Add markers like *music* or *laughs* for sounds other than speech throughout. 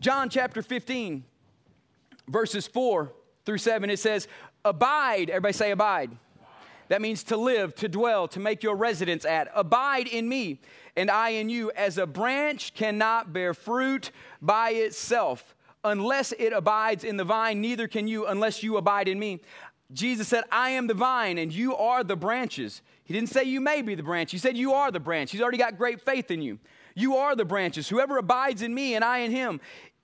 John chapter 15, verses 4 through 7, it says, Abide, everybody say abide. That means to live, to dwell, to make your residence at. Abide in me, and I in you, as a branch cannot bear fruit by itself unless it abides in the vine, neither can you unless you abide in me. Jesus said, I am the vine and you are the branches. He didn't say you may be the branch. He said you are the branch. He's already got great faith in you. You are the branches. Whoever abides in me and I in him,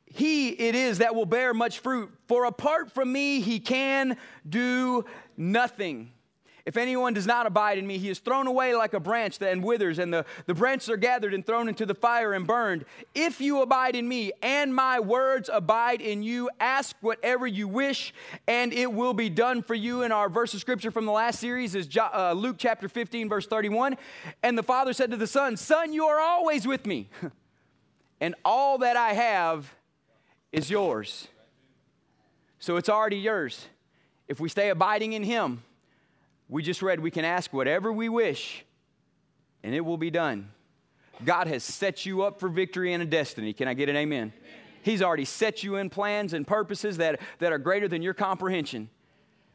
he it is that will bear much fruit. For apart from me, he can do nothing. If anyone does not abide in me, he is thrown away like a branch that withers, and the, the branches are gathered and thrown into the fire and burned. If you abide in me, and my words abide in you, ask whatever you wish, and it will be done for you. And our verse of scripture from the last series is uh, Luke chapter 15, verse 31. And the father said to the son, Son, you are always with me, *laughs* and all that I have is yours. So it's already yours. If we stay abiding in him, we just read we can ask whatever we wish and it will be done. God has set you up for victory and a destiny. Can I get an amen? amen? He's already set you in plans and purposes that, that are greater than your comprehension.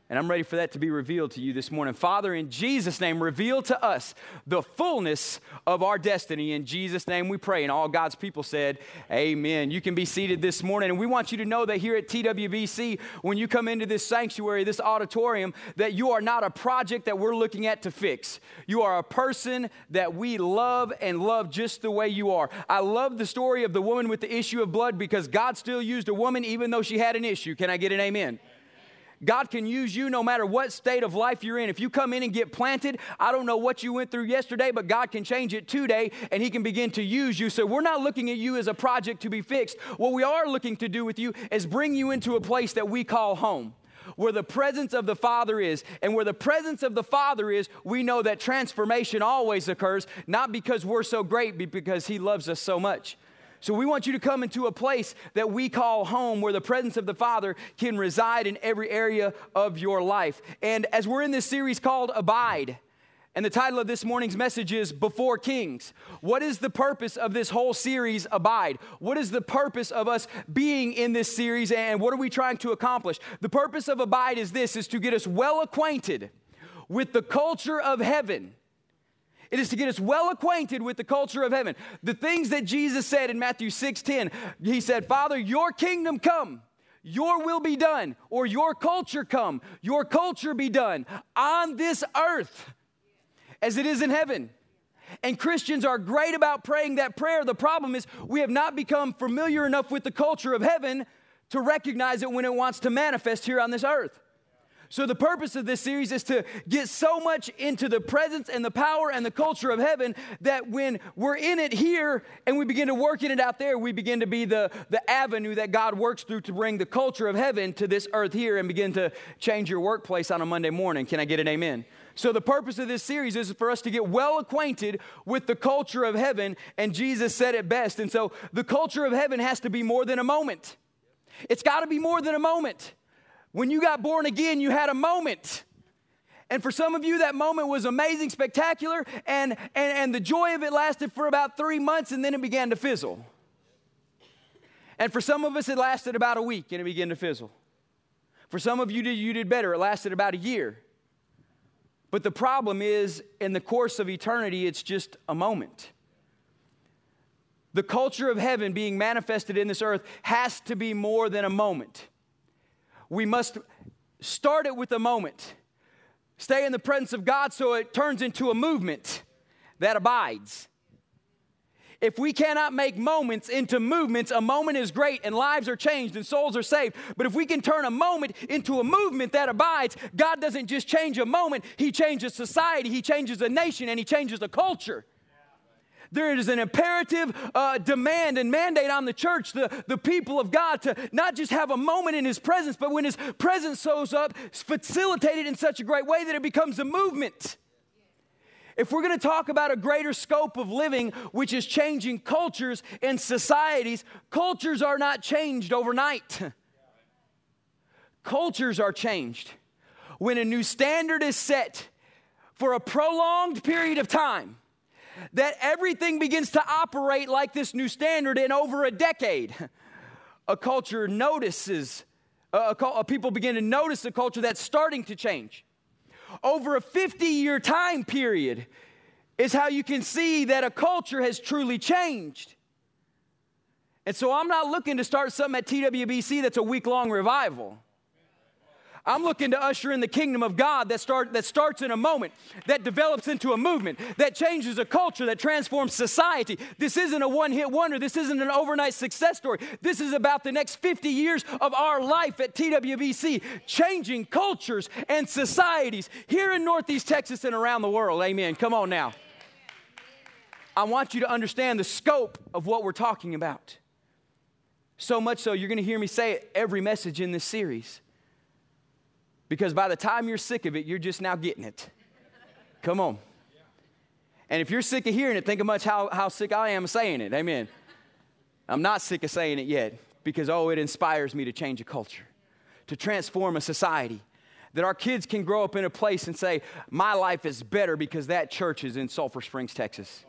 And I'm ready for that to be revealed to you this morning. Father, in Jesus' name, reveal to us the fullness of our destiny. In Jesus' name we pray. And all God's people said, Amen. You can be seated this morning. And we want you to know that here at TWBC, when you come into this sanctuary, this auditorium, that you are not a project that we're looking at to fix. You are a person that we love and love just the way you are. I love the story of the woman with the issue of blood because God still used a woman even though she had an issue. Can I get an amen? God can use you no matter what state of life you're in. If you come in and get planted, I don't know what you went through yesterday, but God can change it today and He can begin to use you. So we're not looking at you as a project to be fixed. What we are looking to do with you is bring you into a place that we call home where the presence of the Father is. And where the presence of the Father is, we know that transformation always occurs, not because we're so great, but because He loves us so much. So we want you to come into a place that we call home where the presence of the Father can reside in every area of your life. And as we're in this series called Abide, and the title of this morning's message is Before Kings. What is the purpose of this whole series, Abide? What is the purpose of us being in this series and what are we trying to accomplish? The purpose of Abide is this is to get us well acquainted with the culture of heaven it is to get us well acquainted with the culture of heaven. The things that Jesus said in Matthew 6:10, he said, "Father, your kingdom come, your will be done, or your culture come, your culture be done on this earth as it is in heaven." And Christians are great about praying that prayer. The problem is we have not become familiar enough with the culture of heaven to recognize it when it wants to manifest here on this earth. So, the purpose of this series is to get so much into the presence and the power and the culture of heaven that when we're in it here and we begin to work in it out there, we begin to be the, the avenue that God works through to bring the culture of heaven to this earth here and begin to change your workplace on a Monday morning. Can I get an amen? So, the purpose of this series is for us to get well acquainted with the culture of heaven, and Jesus said it best. And so, the culture of heaven has to be more than a moment. It's got to be more than a moment. When you got born again, you had a moment. And for some of you, that moment was amazing, spectacular, and, and, and the joy of it lasted for about three months and then it began to fizzle. And for some of us, it lasted about a week and it began to fizzle. For some of you, you did better. It lasted about a year. But the problem is, in the course of eternity, it's just a moment. The culture of heaven being manifested in this earth has to be more than a moment we must start it with a moment. Stay in the presence of God so it turns into a movement that abides. If we cannot make moments into movements, a moment is great and lives are changed and souls are saved. But if we can turn a moment into a movement that abides, God doesn't just change a moment, He changes society, He changes a nation, and He changes a culture. There is an imperative uh, demand and mandate on the church, the, the people of God, to not just have a moment in His presence, but when His presence shows up, facilitate it in such a great way that it becomes a movement. If we're going to talk about a greater scope of living, which is changing cultures and societies, cultures are not changed overnight. cultures are changed when a new standard is set for a prolonged period of time that everything begins to operate like this new standard in over a decade. *laughs* a culture notices, a, a, people begin to notice a culture that's starting to change. Over a 50 year time period is how you can see that a culture has truly changed. And so I'm not looking to start something at TWBC that's a week long revival. I'm looking to usher in the kingdom of God that, start, that starts in a moment, that develops into a movement, that changes a culture, that transforms society. This isn't a one hit wonder. This isn't an overnight success story. This is about the next 50 years of our life at TWBC, changing cultures and societies here in Northeast Texas and around the world. Amen. Come on now. I want you to understand the scope of what we're talking about. So much so, you're going to hear me say it every message in this series. Because by the time you're sick of it, you're just now getting it. Come on. And if you're sick of hearing it, think of much how, how sick I am saying it. Amen. I'm not sick of saying it yet because, oh, it inspires me to change a culture, to transform a society. That our kids can grow up in a place and say, My life is better because that church is in Sulphur Springs, Texas.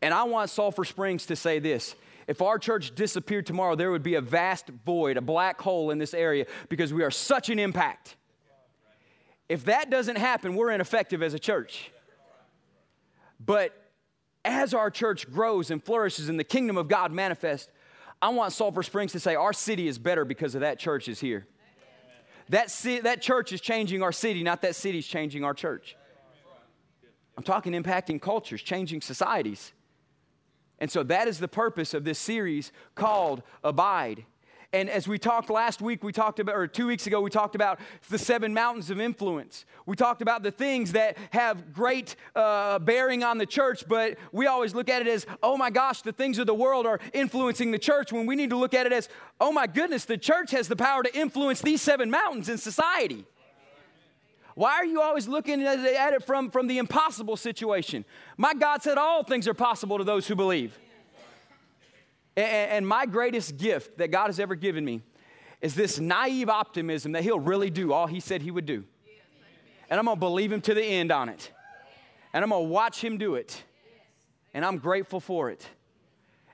And I want Sulphur Springs to say this if our church disappeared tomorrow, there would be a vast void, a black hole in this area because we are such an impact. If that doesn't happen, we're ineffective as a church. But as our church grows and flourishes and the kingdom of God manifests, I want Sulphur Springs to say our city is better because of that church is here. That, that church is changing our city, not that city's changing our church. I'm talking impacting cultures, changing societies. And so that is the purpose of this series called Abide. And as we talked last week, we talked about, or two weeks ago, we talked about the seven mountains of influence. We talked about the things that have great uh, bearing on the church, but we always look at it as, oh my gosh, the things of the world are influencing the church, when we need to look at it as, oh my goodness, the church has the power to influence these seven mountains in society. Why are you always looking at it from, from the impossible situation? My God said all things are possible to those who believe. And, and my greatest gift that God has ever given me is this naive optimism that He'll really do all He said He would do. And I'm gonna believe Him to the end on it. And I'm gonna watch Him do it. And I'm grateful for it.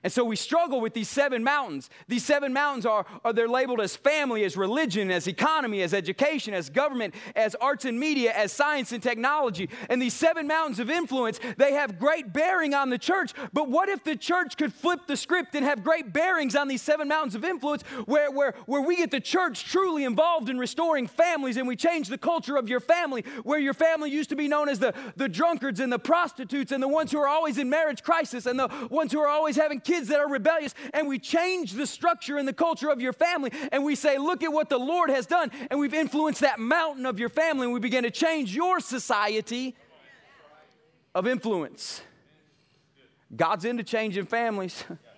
And so we struggle with these seven mountains. These seven mountains are, are they're labeled as family, as religion, as economy, as education, as government, as arts and media, as science and technology. And these seven mountains of influence, they have great bearing on the church. But what if the church could flip the script and have great bearings on these seven mountains of influence where, where, where we get the church truly involved in restoring families and we change the culture of your family, where your family used to be known as the, the drunkards and the prostitutes and the ones who are always in marriage crisis and the ones who are always having kids that are rebellious, and we change the structure and the culture of your family, and we say, Look at what the Lord has done, and we've influenced that mountain of your family, and we begin to change your society of influence. God's into changing families. *laughs*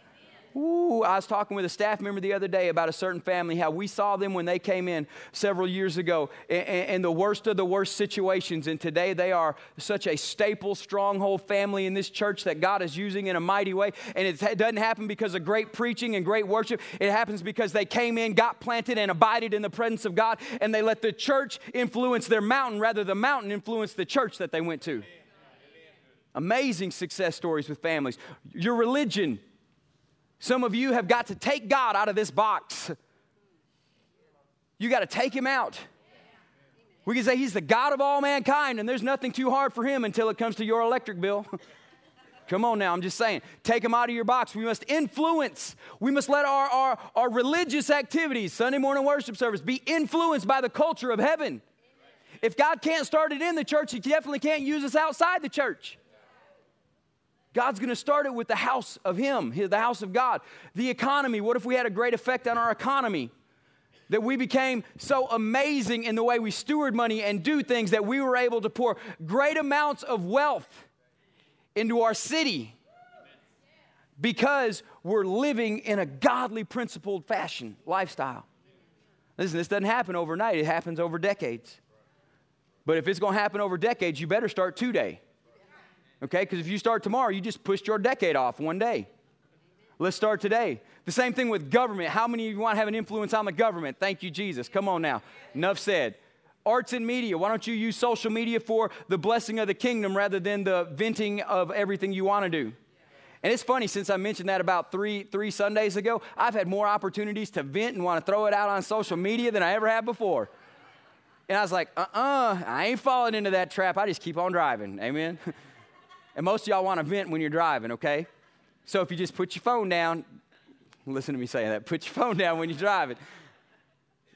Ooh, I was talking with a staff member the other day about a certain family, how we saw them when they came in several years ago in, the worst of the worst situations. And today they are such a staple, stronghold family in this church that God is using in a mighty way. And it doesn't happen because of great preaching and great worship, it happens because they came in, got planted, and abided in the presence of God. And they let the church influence their mountain rather the mountain influence the church that they went to. Amazing success stories with families. Your religion some of you have got to take God out of this box. You got to take him out. We can say he's the God of all mankind and there's nothing too hard for him until it comes to your electric bill. *laughs* Come on now, I'm just saying, take him out of your box. We must influence. We must let our, our, our religious activities, Sunday morning worship service, be influenced by the culture of heaven. If God can't start it in the church, he definitely can't use us outside the church. God's going to start it with the house of Him, the house of God. The economy, what if we had a great effect on our economy? That we became so amazing in the way we steward money and do things that we were able to pour great amounts of wealth into our city because we're living in a godly, principled fashion, lifestyle. Listen, this doesn't happen overnight, it happens over decades. But if it's going to happen over decades, you better start today okay? Because if you start tomorrow, you just pushed your decade off one day. Let's start today. The same thing with government. How many of you want to have an influence on the government? Thank you, Jesus. Come on now. Enough said. Arts and media. Why don't you use social media for the blessing of the kingdom rather than the venting of everything you want to do? And it's funny, since I mentioned that about three, three Sundays ago, I've had more opportunities to vent and want to throw it out on social media than I ever had before. And I was like, uh uh I ain't falling into that trap. I just keep on driving. Amen. *laughs* and most of y'all want to vent when you're driving, okay? So if you just put your phone down, listen to me saying that, put your phone down when you're driving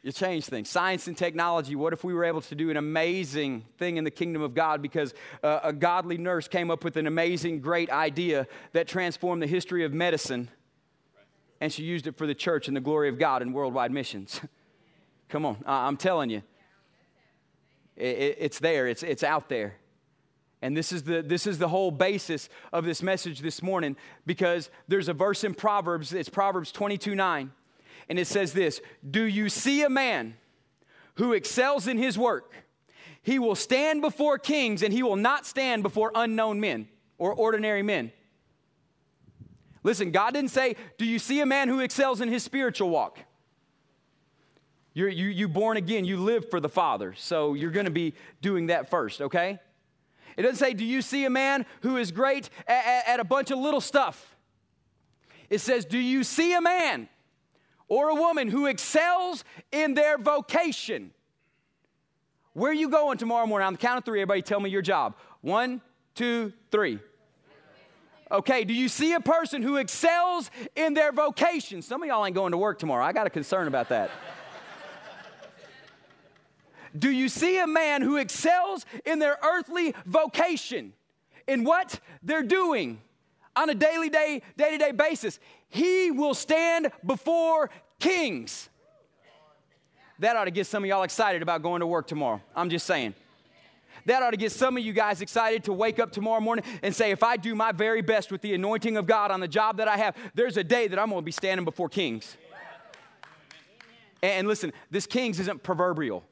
you change things. Science and technology. What if we were able to do an amazing thing in the kingdom of God because uh, a godly nurse came up with an amazing, great idea that transformed the history of medicine and she used it for the church and the glory of God and worldwide missions? *laughs* Come on, I'm telling you. it's there, it's, it's out there. And this is, the, this is the whole basis of this message this morning because there's a verse in Proverbs, it's Proverbs 22 9 and it says this Do you see a man who excels in his work? He will stand before kings and he will not stand before unknown men or ordinary men. Listen, God didn't say, Do you see a man who excels in his spiritual walk? You're you, you born again, you live for the Father, so you're gonna be doing that first, okay? It doesn't say, Do you see a man who is great at, at, a bunch of little stuff? It says, Do you see a man or a woman who excels in their vocation. Where are you going tomorrow morning? On the count of three, everybody tell me your job. One, two, three. Okay, do you see a person who excels in their vocation? Some of y'all ain't going to work tomorrow. I got a concern about that. Do you see a man who excels in their earthly vocation? In what they're doing? on a daily day, day-to-day basis. He will stand before kings. That ought to get some of y'all excited about going to work tomorrow. I'm just saying. That ought to get some of you guys excited to wake up tomorrow morning and say, if I do my very best with the anointing of God on the job that I have, there's a day that I'm going to be standing before kings. And listen, this kings isn't proverbial.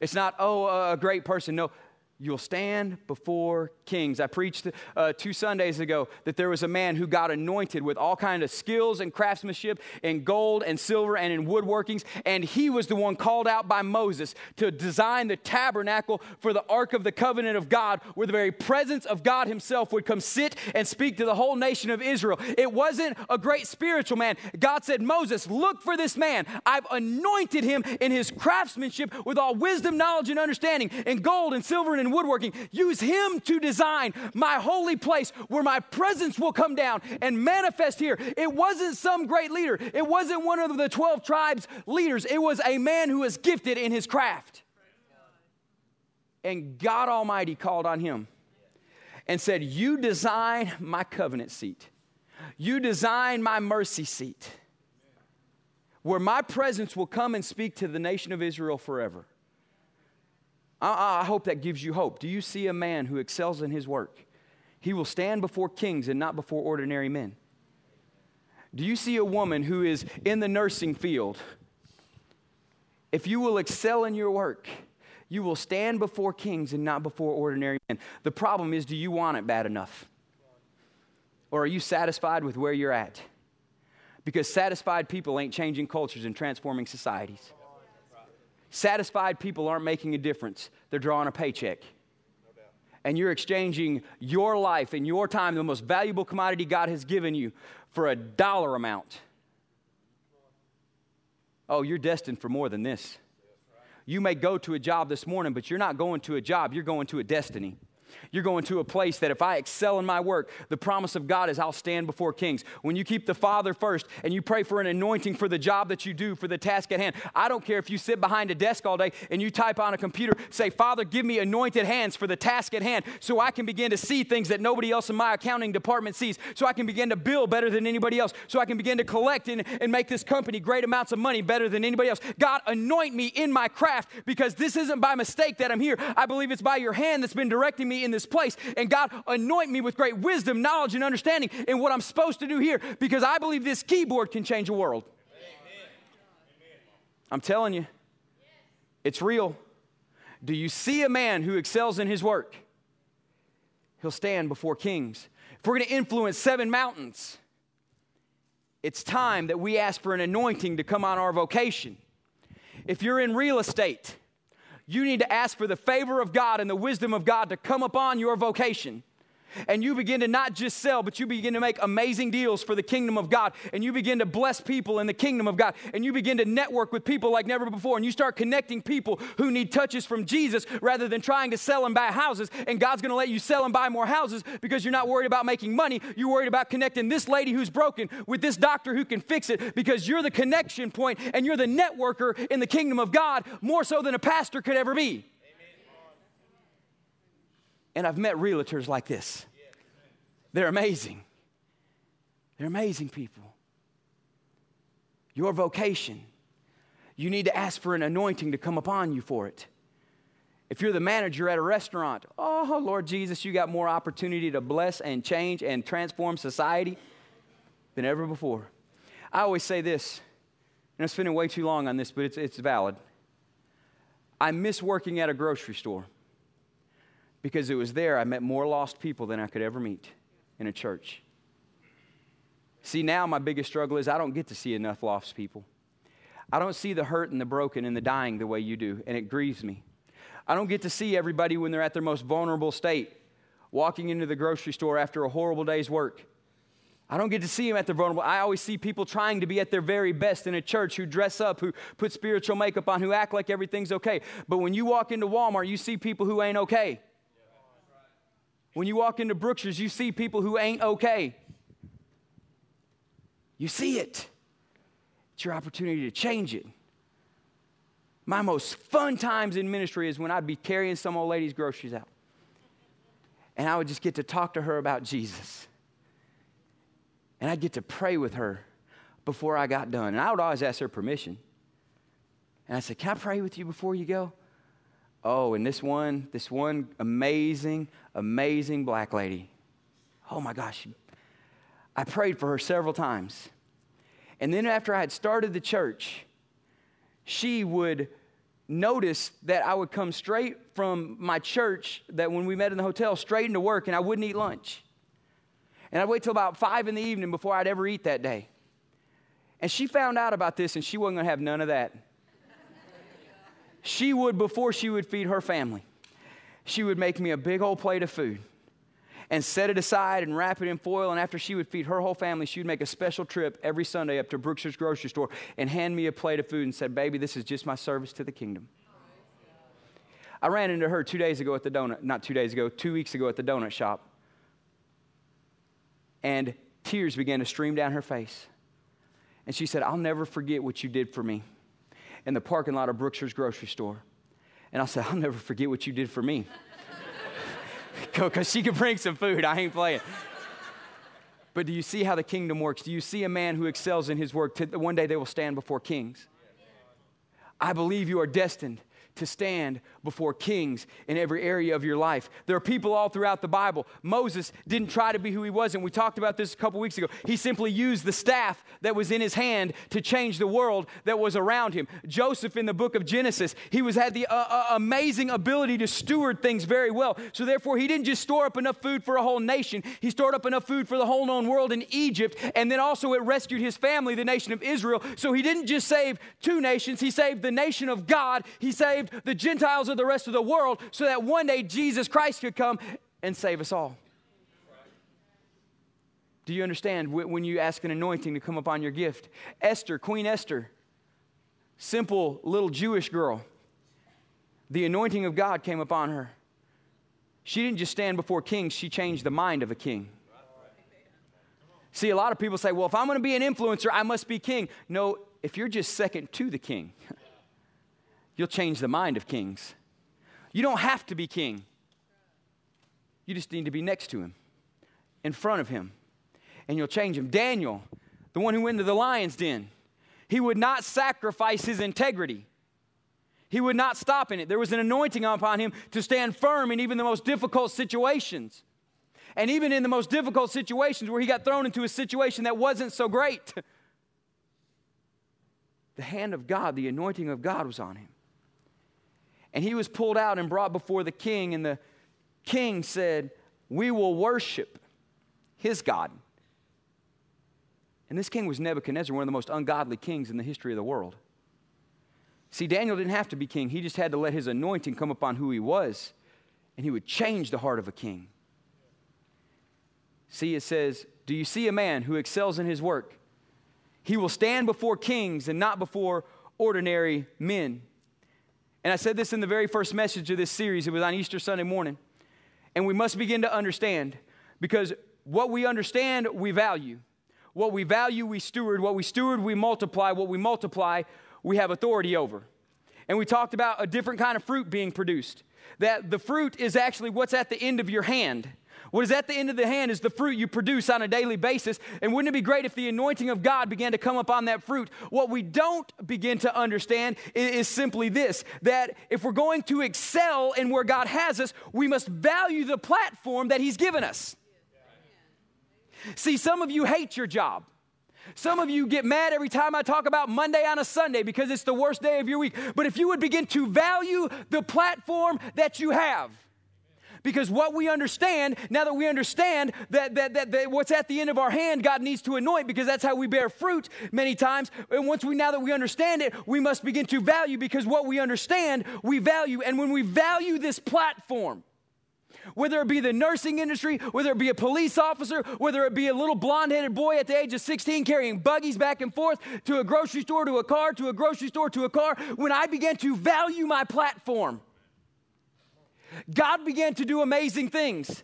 It's not, oh, a great person. No, You'll stand before kings. I preached uh, two Sundays ago that there was a man who got anointed with all kind of skills and craftsmanship in gold and silver and in woodworkings, and he was the one called out by Moses to design the tabernacle for the Ark of the Covenant of God, where the very presence of God Himself would come sit and speak to the whole nation of Israel. It wasn't a great spiritual man. God said, Moses, look for this man. I've anointed him in his craftsmanship with all wisdom, knowledge, and understanding in gold and silver and and woodworking. Use him to design my holy place where my presence will come down and manifest here. It wasn't some great leader, it wasn't one of the 12 tribes leaders. It was a man who was gifted in his craft. And God Almighty called on him and said, You design my covenant seat, you design my mercy seat, where my presence will come and speak to the nation of Israel forever. I, I hope that gives you hope. Do you see a man who excels in his work? He will stand before kings and not before ordinary men. Do you see a woman who is in the nursing field? If you will excel in your work, you will stand before kings and not before ordinary men. The problem is, do you want it bad enough? Or are you satisfied with where you're at? Because satisfied people ain't changing cultures and transforming societies. Satisfied people aren't making a difference, they're drawing a paycheck. and you're exchanging your life and your time, the most valuable commodity God has given you, for a dollar amount. Oh, you're destined for more than this. You may go to a job this morning, but you're not going to a job, you're going to a destiny. You're going to a place that if I excel in my work, the promise of God is I'll stand before kings. When you keep the Father first and you pray for an anointing for the job that you do, for the task at hand, I don't care if you sit behind a desk all day and you type on a computer, say, Father, give me anointed hands for the task at hand so I can begin to see things that nobody else in my accounting department sees, so I can begin to bill better than anybody else, so I can begin to collect and, and make this company great amounts of money better than anybody else. God, anoint me in my craft because this isn't by mistake that I'm here. I believe it's by your hand that's been directing me in this place. And God, anoint me with great wisdom, knowledge, and understanding in what I'm supposed to do here because I believe this keyboard can change the world. Amen. I'm telling you, it's real. Do you see a man who excels in his work? He'll stand before kings. If we're going to influence seven mountains, it's time that we ask for an anointing to come on our vocation. If you're in real estate, you need to ask for the favor of God and the wisdom of God to come upon your vocation. And you begin to not just sell, but you begin to make amazing deals for the kingdom of God, and you begin to bless people in the kingdom of God, and you begin to network with people like never before, and you start connecting people who need touches from Jesus rather than trying to sell and buy houses, and God's gonna let you sell and buy more houses because you're not worried about making money. You're worried about connecting this lady who's broken with this doctor who can fix it because you're the connection point and you're the networker in the kingdom of God more so than a pastor could ever be. And I've met realtors like this. They're amazing. They're amazing people. Your vocation, you need to ask for an anointing to come upon you for it. If you're the manager at a restaurant, oh, Lord Jesus, you got more opportunity to bless and change and transform society than ever before. I always say this, and I'm spending way too long on this, but it's, it's valid. I miss working at a grocery store because it was there I met more lost people than I could ever meet in a church. See, now my biggest struggle is I don't get to see enough lost people. I don't see the hurt and the broken and the dying the way you do, and it grieves me. I don't get to see everybody when they're at their most vulnerable state, walking into the grocery store after a horrible day's work. I don't get to see them at their vulnerable. I always see people trying to be at their very best in a church who dress up, who put spiritual makeup on, who act like everything's okay. But when you walk into Walmart, you see people who ain't okay. When you walk into Brookshire's, you see people who ain't okay. You see it. It's your opportunity to change it. My most fun times in ministry is when I'd be carrying some old lady's groceries out. And I would just get to talk to her about Jesus. And I'd get to pray with her before I got done. And I would always ask her permission. And I said, Can I pray with you before you go? Oh, and this one, this one amazing, amazing black lady. Oh my gosh. I prayed for her several times. And then after I had started the church, she would notice that I would come straight from my church, that when we met in the hotel, straight into work, and I wouldn't eat lunch. And I'd wait till about five in the evening before I'd ever eat that day. And she found out about this, and she wasn't gonna have none of that she would, before she would feed her family, she would make me a big old plate of food and set it aside and wrap it in foil. And after she would feed her whole family, she would make a special trip every Sunday up to Brookshire's grocery store and hand me a plate of food and said, Baby, this is just my service to the kingdom. I ran into her two days ago at the donut, not two days ago, two weeks ago at the donut shop. And tears began to stream down her face. And she said, I'll never forget what you did for me in the parking lot of Brookshire's grocery store. And I said, I'll never forget what you did for me. *laughs* Because she could bring some food. I ain't playing. But do you see how the kingdom works? Do you see a man who excels in his work? One day they will stand before kings. I believe you are destined to stand before kings in every area of your life. There are people all throughout the Bible. Moses didn't try to be who he was, and we talked about this a couple weeks ago. He simply used the staff that was in his hand to change the world that was around him. Joseph in the book of Genesis, he was had the uh, uh, amazing ability to steward things very well. So therefore, he didn't just store up enough food for a whole nation. He stored up enough food for the whole known world in Egypt, and then also it rescued his family, the nation of Israel. So he didn't just save two nations, he saved the nation of God. He saved the Gentiles of the rest of the world so that one day Jesus Christ could come and save us all. Do you understand when you ask an anointing to come upon your gift? Esther, Queen Esther, simple little Jewish girl, the anointing of God came upon her. She didn't just stand before kings, she changed the mind of a king. See, a lot of people say, well, if I'm going to be an influencer, I must be king. No, if you're just second to the king, *laughs* you'll change the mind of kings. You don't have to be king, you just need to be next to him, in front of him, and you'll change him. Daniel, the one who went into the lion's den, he would not sacrifice his integrity. He would not stop in it. There was an anointing upon him to stand firm in even the most difficult situations. And even in the most difficult situations where he got thrown into a situation that wasn't so great, *laughs* the hand of God, the anointing of God was on him. And he was pulled out and brought before the king, and the king said, We will worship his God. And this king was Nebuchadnezzar, one of the most ungodly kings in the history of the world. See, Daniel didn't have to be king, he just had to let his anointing come upon who he was, and he would change the heart of a king. See, it says, Do you see a man who excels in his work? He will stand before kings and not before ordinary men. And I said this in the very first message of this series. It was on Easter Sunday morning. And we must begin to understand because what we understand, we value. What we value, we steward. What we steward, we multiply. What we multiply, we have authority over. And we talked about a different kind of fruit being produced. That the fruit is actually what's at the end of your hand. What is at the end of the hand is the fruit you produce on a daily basis. And wouldn't it be great if the anointing of God began to come upon that fruit? What we don't begin to understand is, simply this that if we're going to excel in where God has us, we must value the platform that He's given us. See, some of you hate your job. Some of you get mad every time I talk about Monday on a Sunday because it's the worst day of your week. But if you would begin to value the platform that you have, because what we understand, now that we understand that, that, that, that, what's at the end of our hand, God needs to anoint because that's how we bear fruit many times. And once we, now that we understand it, we must begin to value because what we understand, we value. And when we value this platform, whether it be the nursing industry, whether it be a police officer, whether it be a little blonde headed boy at the age of 16 carrying buggies back and forth to a grocery store, to a car, to a grocery store, to a car, when I began to value my platform, God began to do amazing things.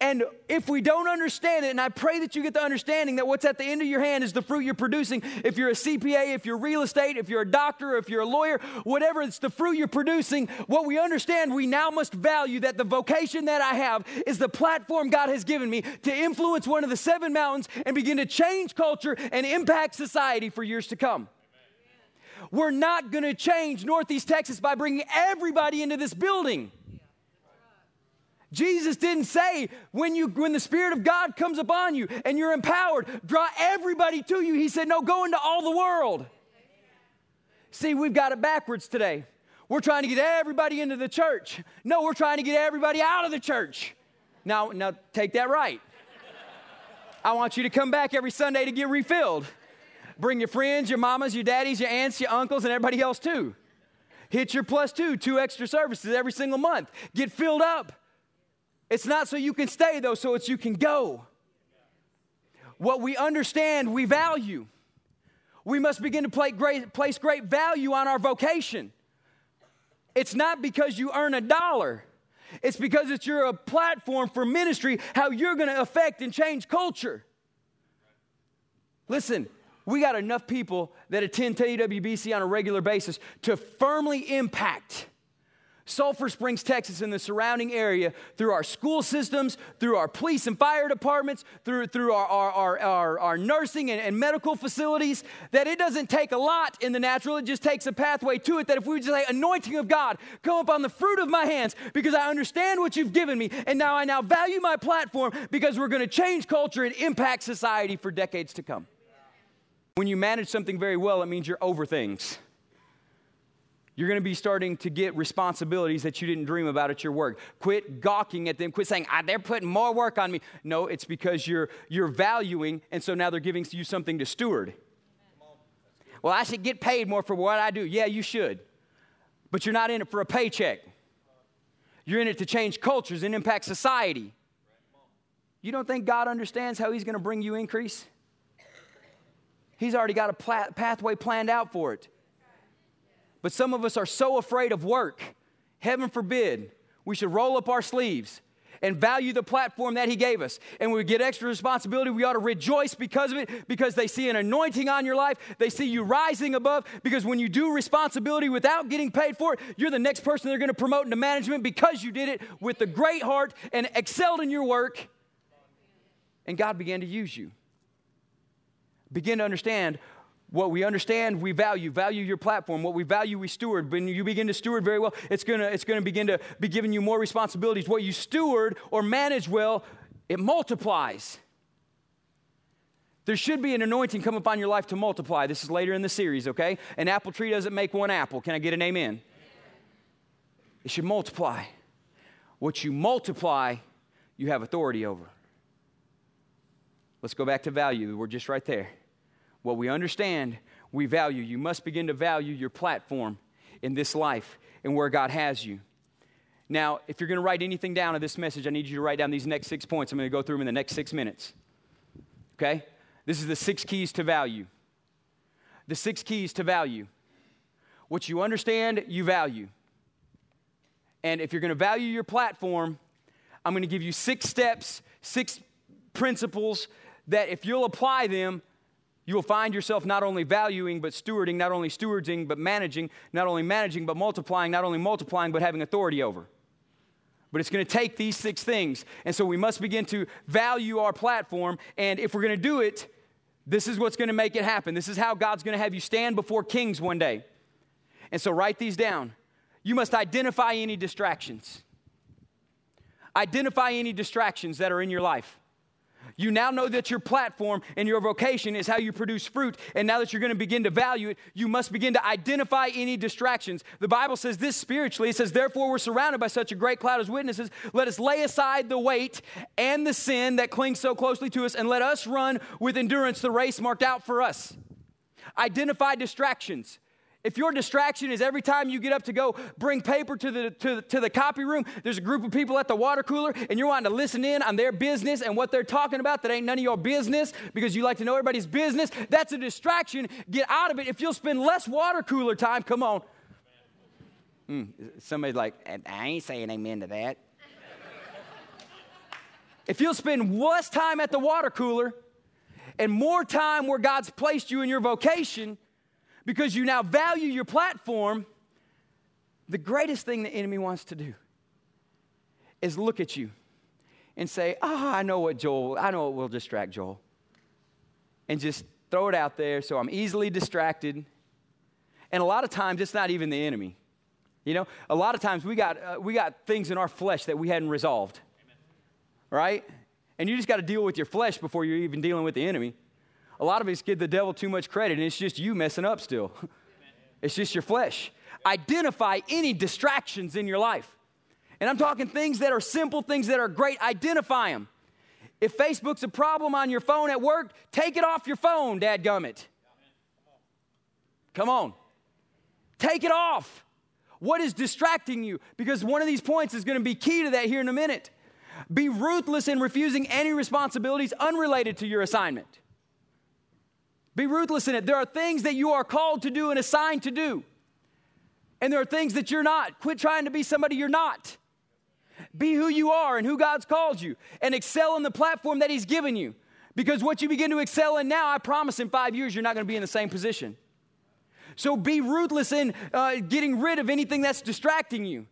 And if we don't understand it, and I pray that you get the understanding that what's at the end of your hand is the fruit you're producing. If you're a CPA, if you're real estate, if you're a doctor, if you're a lawyer, whatever, it's the fruit you're producing. What we understand, we now must value that the vocation that I have is the platform God has given me to influence one of the seven mountains and begin to change culture and impact society for years to come. We're not going to change Northeast Texas by bringing everybody into this building. Jesus didn't say when you when the spirit of God comes upon you and you're empowered, draw everybody to you. He said, "No, go into all the world." See, we've got it backwards today. We're trying to get everybody into the church. No, we're trying to get everybody out of the church. Now, now take that right. I want you to come back every Sunday to get refilled. Bring your friends, your mamas, your daddies, your aunts, your uncles, and everybody else too. Hit your plus two, two extra services every single month. Get filled up. It's not so you can stay, though, so it's you can go. What we understand, we value. We must begin to great, place great value on our vocation. It's not because you earn a dollar. It's because it's your uh, platform for ministry, how you're going to affect and change culture. Listen, we got enough people that attend TWBC on a regular basis to firmly impact Sulphur Springs, Texas, and the surrounding area through our school systems, through our police and fire departments, through, through our, our, our, our, nursing and, and medical facilities, that it doesn't take a lot in the natural, it just takes a pathway to it. That if we just say, anointing of God, come upon the fruit of my hands because I understand what you've given me, and now I now value my platform because we're going to change culture and impact society for decades to come. When you manage something very well, it means you're over things. You're going to be starting to get responsibilities that you didn't dream about at your work. Quit gawking at them. Quit saying, ah, they're putting more work on me. No, it's because you're, you're valuing, and so now they're giving you something to steward. Well, I should get paid more for what I do. Yeah, you should. But you're not in it for a paycheck. You're in it to change cultures and impact society. You don't think God understands how He's going to bring you increase? He's already got a pathway planned out for it. But some of us are so afraid of work. Heaven forbid we should roll up our sleeves and value the platform that He gave us. And we get extra responsibility. We ought to rejoice because of it, because they see an anointing on your life. They see you rising above. Because when you do responsibility without getting paid for it, you're the next person they're going to promote into management because you did it with a great heart and excelled in your work. And God began to use you. Begin to understand what we understand, we value. Value your platform. What we value, we steward. When you begin to steward very well, it's gonna, it's gonna begin to be giving you more responsibilities. What you steward or manage well, it multiplies. There should be an anointing come upon your life to multiply. This is later in the series, okay? An apple tree doesn't make one apple. Can I get an amen? It should multiply. What you multiply, you have authority over. Let's go back to value. We're just right there what we understand, we value. You must begin to value your platform in this life and where God has you. Now, if you're going to write anything down of this message, I need you to write down these next six points. I'm going to go through them in the next six minutes. Okay? This is the six keys to value. The six keys to value. What you understand, you value. And if you're going to value your platform, I'm going to give you six steps, six principles that if you'll apply them, you will find yourself not only valuing, but stewarding, not only stewarding, but managing, not only managing, but multiplying, not only multiplying, but having authority over. But it's going to take these six things. And so we must begin to value our platform. And if we're going to do it, this is what's going to make it happen. This is how God's going to have you stand before kings one day. And so write these down. You must identify any distractions. Identify any distractions that are in your life. You now know that your platform and your vocation is how you produce fruit. And now that you're going to begin to value it, you must begin to identify any distractions. The Bible says this spiritually it says, Therefore, we're surrounded by such a great cloud as witnesses. Let us lay aside the weight and the sin that clings so closely to us, and let us run with endurance the race marked out for us. Identify distractions. If your distraction is every time you get up to go bring paper to the, to, to the copy room, there's a group of people at the water cooler and you're wanting to listen in on their business and what they're talking about that ain't none of your business because you like to know everybody's business, that's a distraction. Get out of it. If you'll spend less water cooler time, come on. Mm, somebody's like, I ain't saying amen to that. if you'll spend less time at the water cooler and more time where God's placed you in your vocation, because you now value your platform, the greatest thing the enemy wants to do is look at you and say, Ah, oh, I know what Joel, I know what will distract Joel. And just throw it out there so I'm easily distracted. And a lot of times it's not even the enemy. You know, a lot of times we got, uh, we got things in our flesh that we hadn't resolved. Amen. Right? And you just got to deal with your flesh before you're even dealing with the enemy. A lot of us give the devil too much credit, and it's just you messing up still. *laughs* It's just your flesh. Identify any distractions in your life. And I'm talking things that are simple, things that are great. Identify them. If Facebook's a problem on your phone at work, take it off your phone, dadgummit. Come on. Take it off. What is distracting you? Because one of these points is going to be key to that here in a minute. Be ruthless in refusing any responsibilities unrelated to your assignment. Be ruthless in it. There are things that you are called to do and assigned to do. And there are things that you're not. Quit trying to be somebody you're not. Be who you are and who God's called you and excel in the platform that He's given you. Because what you begin to excel in now, I promise in five years, you're not going to be in the same position. So be ruthless in uh, getting rid of anything that's distracting you.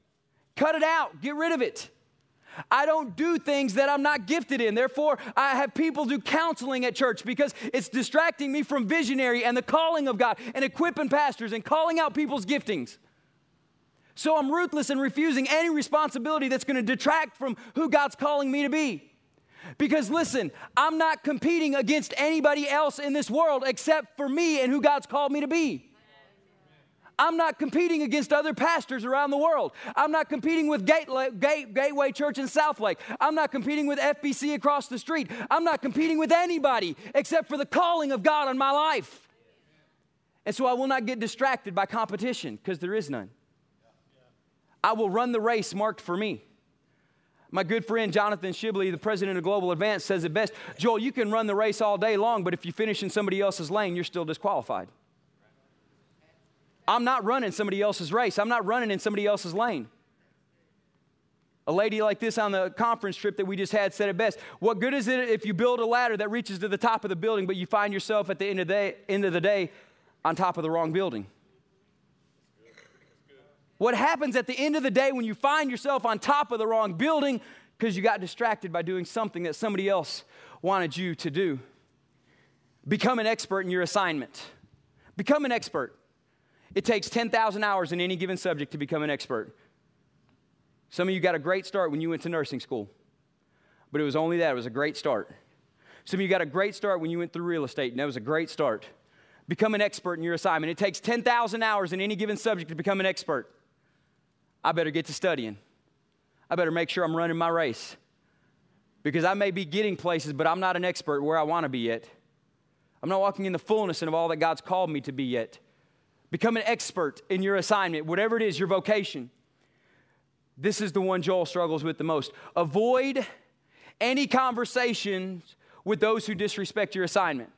Cut it out, get rid of it. I don't do things that I'm not gifted in. Therefore, I have people do counseling at church because it's distracting me from visionary and the calling of God and equipping pastors and calling out people's giftings. So I'm ruthless in refusing any responsibility that's going to detract from who God's calling me to be. Because listen, I'm not competing against anybody else in this world except for me and who God's called me to be. I'm not competing against other pastors around the world. I'm not competing with Gateway, Church in Southlake. I'm not competing with FBC across the street. I'm not competing with anybody except for the calling of God on my life. And so I will not get distracted by competition because there is none. I will run the race marked for me. My good friend Jonathan Shibley, the president of Global Advance, says it best Joel, you can run the race all day long, but if you finish in somebody else's lane, you're still disqualified. I'm not running somebody else's race, I'm not running in somebody else's lane. A lady like this on the conference trip that we just had said it best. What good is it if you build a ladder that reaches to the top of the building, but you find yourself at the end of the day, end of the day on top of the wrong building? What happens at the end of the day when you find yourself on top of the wrong building because you got distracted by doing something that somebody else wanted you to do? Become an expert in your assignment. Become an expert. It takes 10,000 hours in any given subject to become an expert. Some of you got a great start when you went to nursing school, but it was only that, it was a great start. Some of you got a great start when you went through real estate, and that was a great start. Become an expert in your assignment. It takes 10,000 hours in any given subject to become an expert. I better get to studying. I better make sure I'm running my race. Because I may be getting places, but I'm not an expert where I want to be yet. I'm not walking in the fullness of all that God's called me to be yet. Become an expert in your assignment, whatever it is, your vocation. This is the one Joel struggles with the most. Avoid any conversations with those who disrespect your assignment.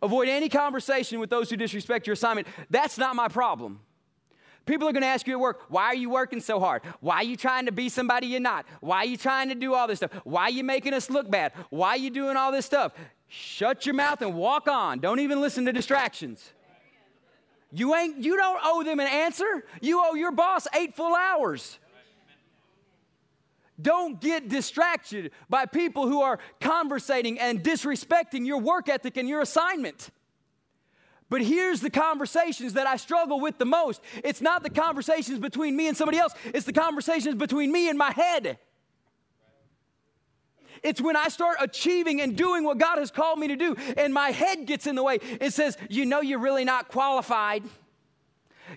Avoid any conversation with those who disrespect your assignment. That's not my problem. People are going to ask you at work, why are you working so hard? Why are you trying to be somebody you're not? Why are you trying to do all this stuff? Why are you making us look bad? Why are you doing all this stuff? Shut your mouth and walk on. Don't even listen to distractions. You ain't you don't owe them an answer. You owe your boss 8 full hours. Don't get distracted by people who are conversating and disrespecting your work ethic and your assignment. But here's the conversations that I struggle with the most. It's not the conversations between me and somebody else, it's the conversations between me and my head. It's when I start achieving and doing what God has called me to do, and my head gets in the way. It says, You know, you're really not qualified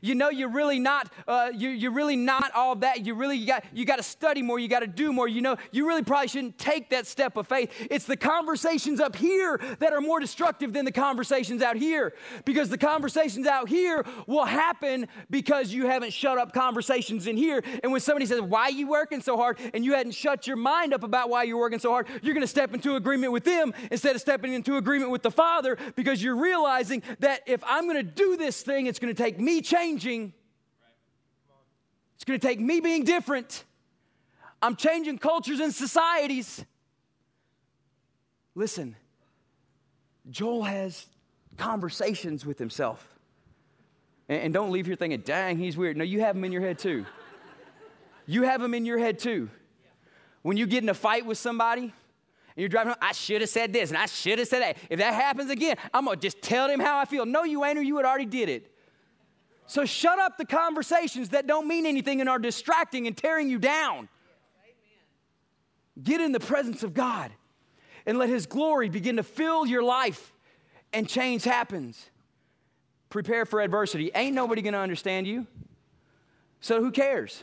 you know you're really not uh, you, you're really not all that. You really you got you got to study more you got to do more. You know you really probably shouldn't take that step of faith. It's the conversations up here that are more destructive than the conversations out here. Because the conversations out here will happen because you haven't shut up conversations in here. And when somebody says why are you working so hard? and you hadn't shut your mind up about why you're working so hard you're going to step into agreement with them instead of stepping into agreement with the father because you're realizing that if i'm going to do this thing it's going to take me changing changing. It's going to take me being different. I'm changing cultures and societies. Listen, Joel has conversations with himself. And, don't leave here thinking, dang, he's weird. No, you have them in your head too. You have them in your head too. When you get in a fight with somebody, and you're driving home, I should have said this and I should have said that. If that happens again, I'm gonna just tell them how I feel. No, you ain't, or you had already did it. So shut up the conversations that don't mean anything and are distracting and tearing you down. Get in the presence of God and let His glory begin to fill your life and change happens. Prepare for adversity. Ain't nobody gonna understand you. So who cares?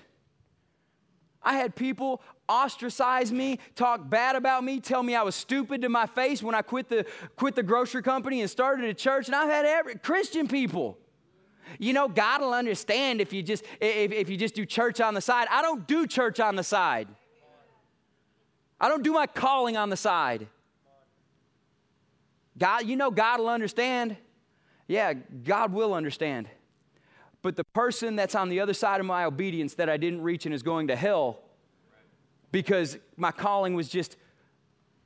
I had people ostracize me, talk bad about me, tell me I was stupid to my face when I quit the, quit the grocery company and started a church. And I've had every, Christian people you know, God will understand if you just if, if you just do church on the side. I don't do church on the side. I don't do my calling on the side. God, you know God will understand. Yeah, God will understand. But the person that's on the other side of my obedience that I didn't reach and is going to hell because my calling was just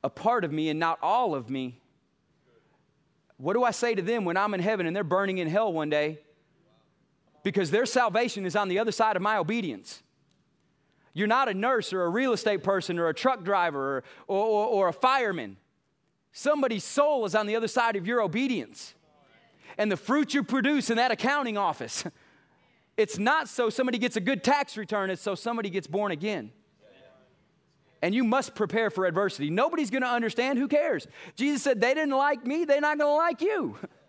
a part of me and not all of me. What do I say to them when I'm in heaven and they're burning in hell one day? Because their salvation is on the other side of my obedience. You're not a nurse or a real estate person or a truck driver or, or, or, a fireman. Somebody's soul is on the other side of your obedience. And the fruit you produce in that accounting office, *laughs* it's not so somebody gets a good tax return, it's so somebody gets born again. And you must prepare for adversity. Nobody's gonna understand, who cares? Jesus said, They didn't like me, they're not gonna like you. *laughs*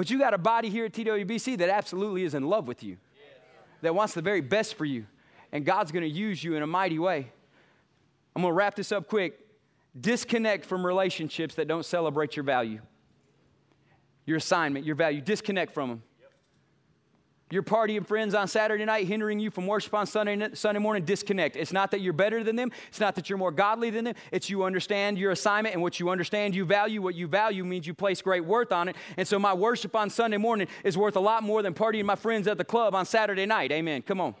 But you got a body here at TWBC that absolutely is in love with you, that wants the very best for you. And God's going to use you in a mighty way. I'm going to wrap this up quick. Disconnect from relationships that don't celebrate your value, your assignment, your value. Disconnect from them. Your party and friends on Saturday night hindering you from worship on Sunday, Sunday morning, disconnect. It's not that you're better than them. It's not that you're more godly than them. It's you understand your assignment and what you understand you value. What you value means you place great worth on it. And so my worship on Sunday morning is worth a lot more than partying my friends at the club on Saturday night. Amen. Come on.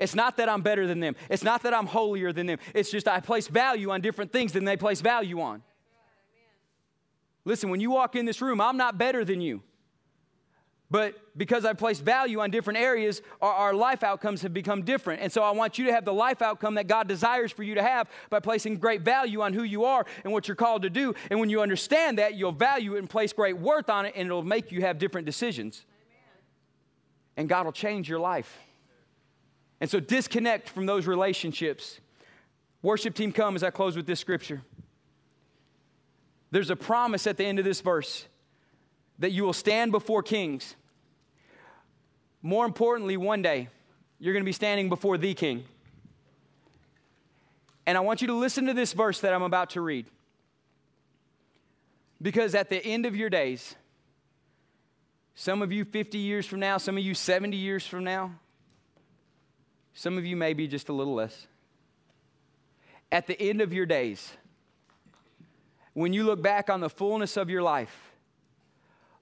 It's not that I'm better than them. It's not that I'm holier than them. It's just I place value on different things than they place value on. Listen, when you walk in this room, I'm not better than you. But because I place value on different areas, our, our, life outcomes have become different. And so I want you to have the life outcome that God desires for you to have by placing great value on who you are and what you're called to do. And when you understand that, you'll value it and place great worth on it, and it'll make you have different decisions. Amen. And God will change your life. And so disconnect from those relationships. Worship team, come as I close with this scripture. There's a promise at the end of this verse that you will stand before kings more importantly, one day, you're going to be standing before the king. And I want you to listen to this verse that I'm about to read. Because at the end of your days, some of you 50 years from now, some of you 70 years from now, Some of you maybe just a little less. At the end of your days, when you look back on the fullness of your life,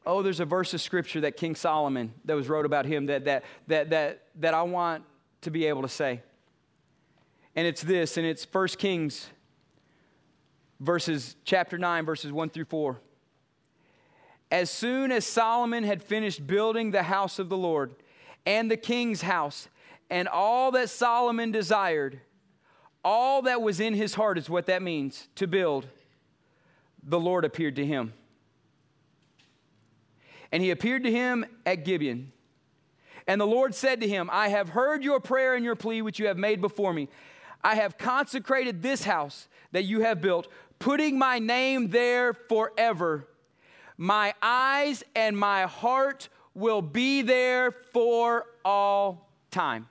oh, there's a verse of scripture that King Solomon that was wrote about him that that that that that I want to be able to say. And it's this, and it's 1 Kings verses chapter 9 verses 1 through 4 as soon as solomon had finished building the house of the lord and the king's house and all that solomon desired all that was in his heart is what that means to build the lord appeared to him and he appeared to him at gibeon and the lord said to him i have heard your prayer and your plea which you have made before me i have consecrated this house that you have built putting my name there forever. My eyes and my heart will be there for all time.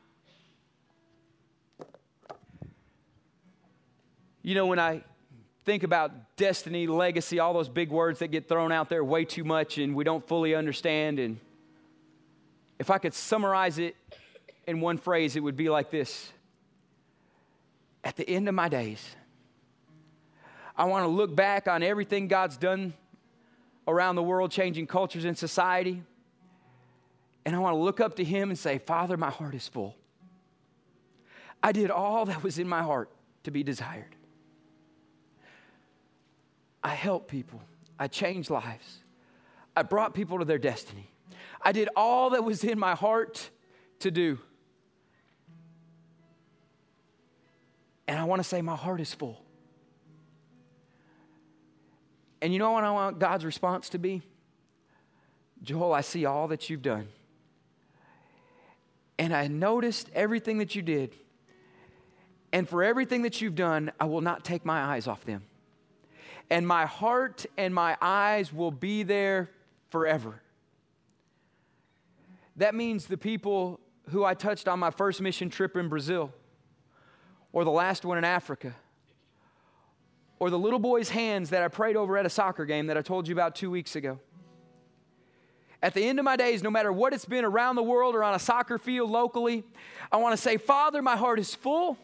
You know, when I think about destiny, legacy, all those big words that get thrown out there way too much and we don't fully understand. And if I could summarize it in one phrase, it would be like this At the end of my days, I want to look back on everything God's done around the world, changing cultures and society. And I want to look up to Him and say, Father, my heart is full. I did all that was in my heart to be desired. I helped people, I changed lives, I brought people to their destiny. I did all that was in my heart to do. And I want to say, my heart is full. And you know what I want God's response to be? Joel, I see all that you've done. And I noticed everything that you did. And for everything that you've done, I will not take my eyes off them. And my heart and my eyes will be there forever. That means the people who I touched on my first mission trip in Brazil, or the last one in Africa, or the little boy's hands that I prayed over at a soccer game that I told you about two weeks ago. At the end of my days, no matter what it's been around the world or on a soccer field locally, I want to say, Father, my heart is full.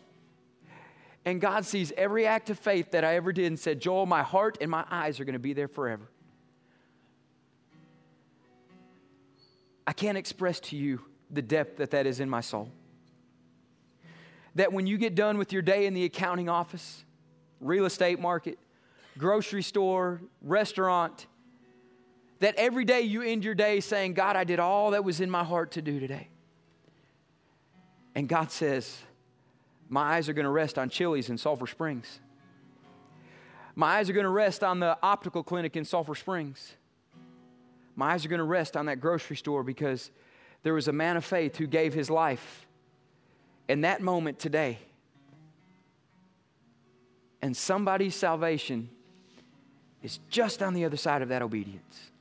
And God sees every act of faith that I ever did and said, Joel, my heart and my eyes are going to be there forever. I can't express to you the depth that that is in my soul. That when you get done with your day in the accounting office, real estate market, grocery store, restaurant, that every day you end your day saying, God, I did all that was in my heart to do today. And God says, My eyes are going to rest on Chili's in Sulphur Springs. My eyes are going to rest on the optical clinic in Sulphur Springs. My eyes are going to rest on that grocery store because there was a man of faith who gave his life in that moment today and somebody's salvation is just on the other side of that obedience.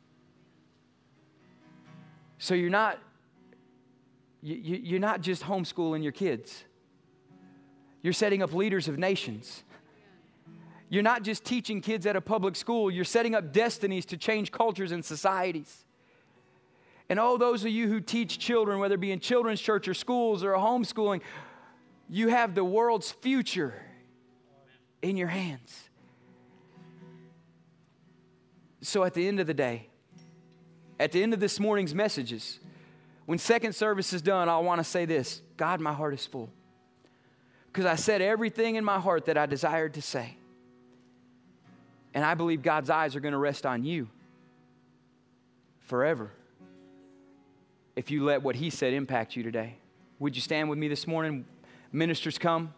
So you're not you, you're not just homeschooling your kids. You're setting up leaders of nations. You're not just teaching kids at a public school, you're setting up destinies to change cultures and societies. And oh, those of you who teach children, whether it be in children's church or schools or homeschooling, you have the world's future in your hands. So at the end of the day, at the end of this morning's messages, when second service is done, I want to say this God, my heart is full. Because I said everything in my heart that I desired to say. And I believe God's eyes are going to rest on you forever if you let what He said impact you today. Would you stand with me this morning? Ministers come.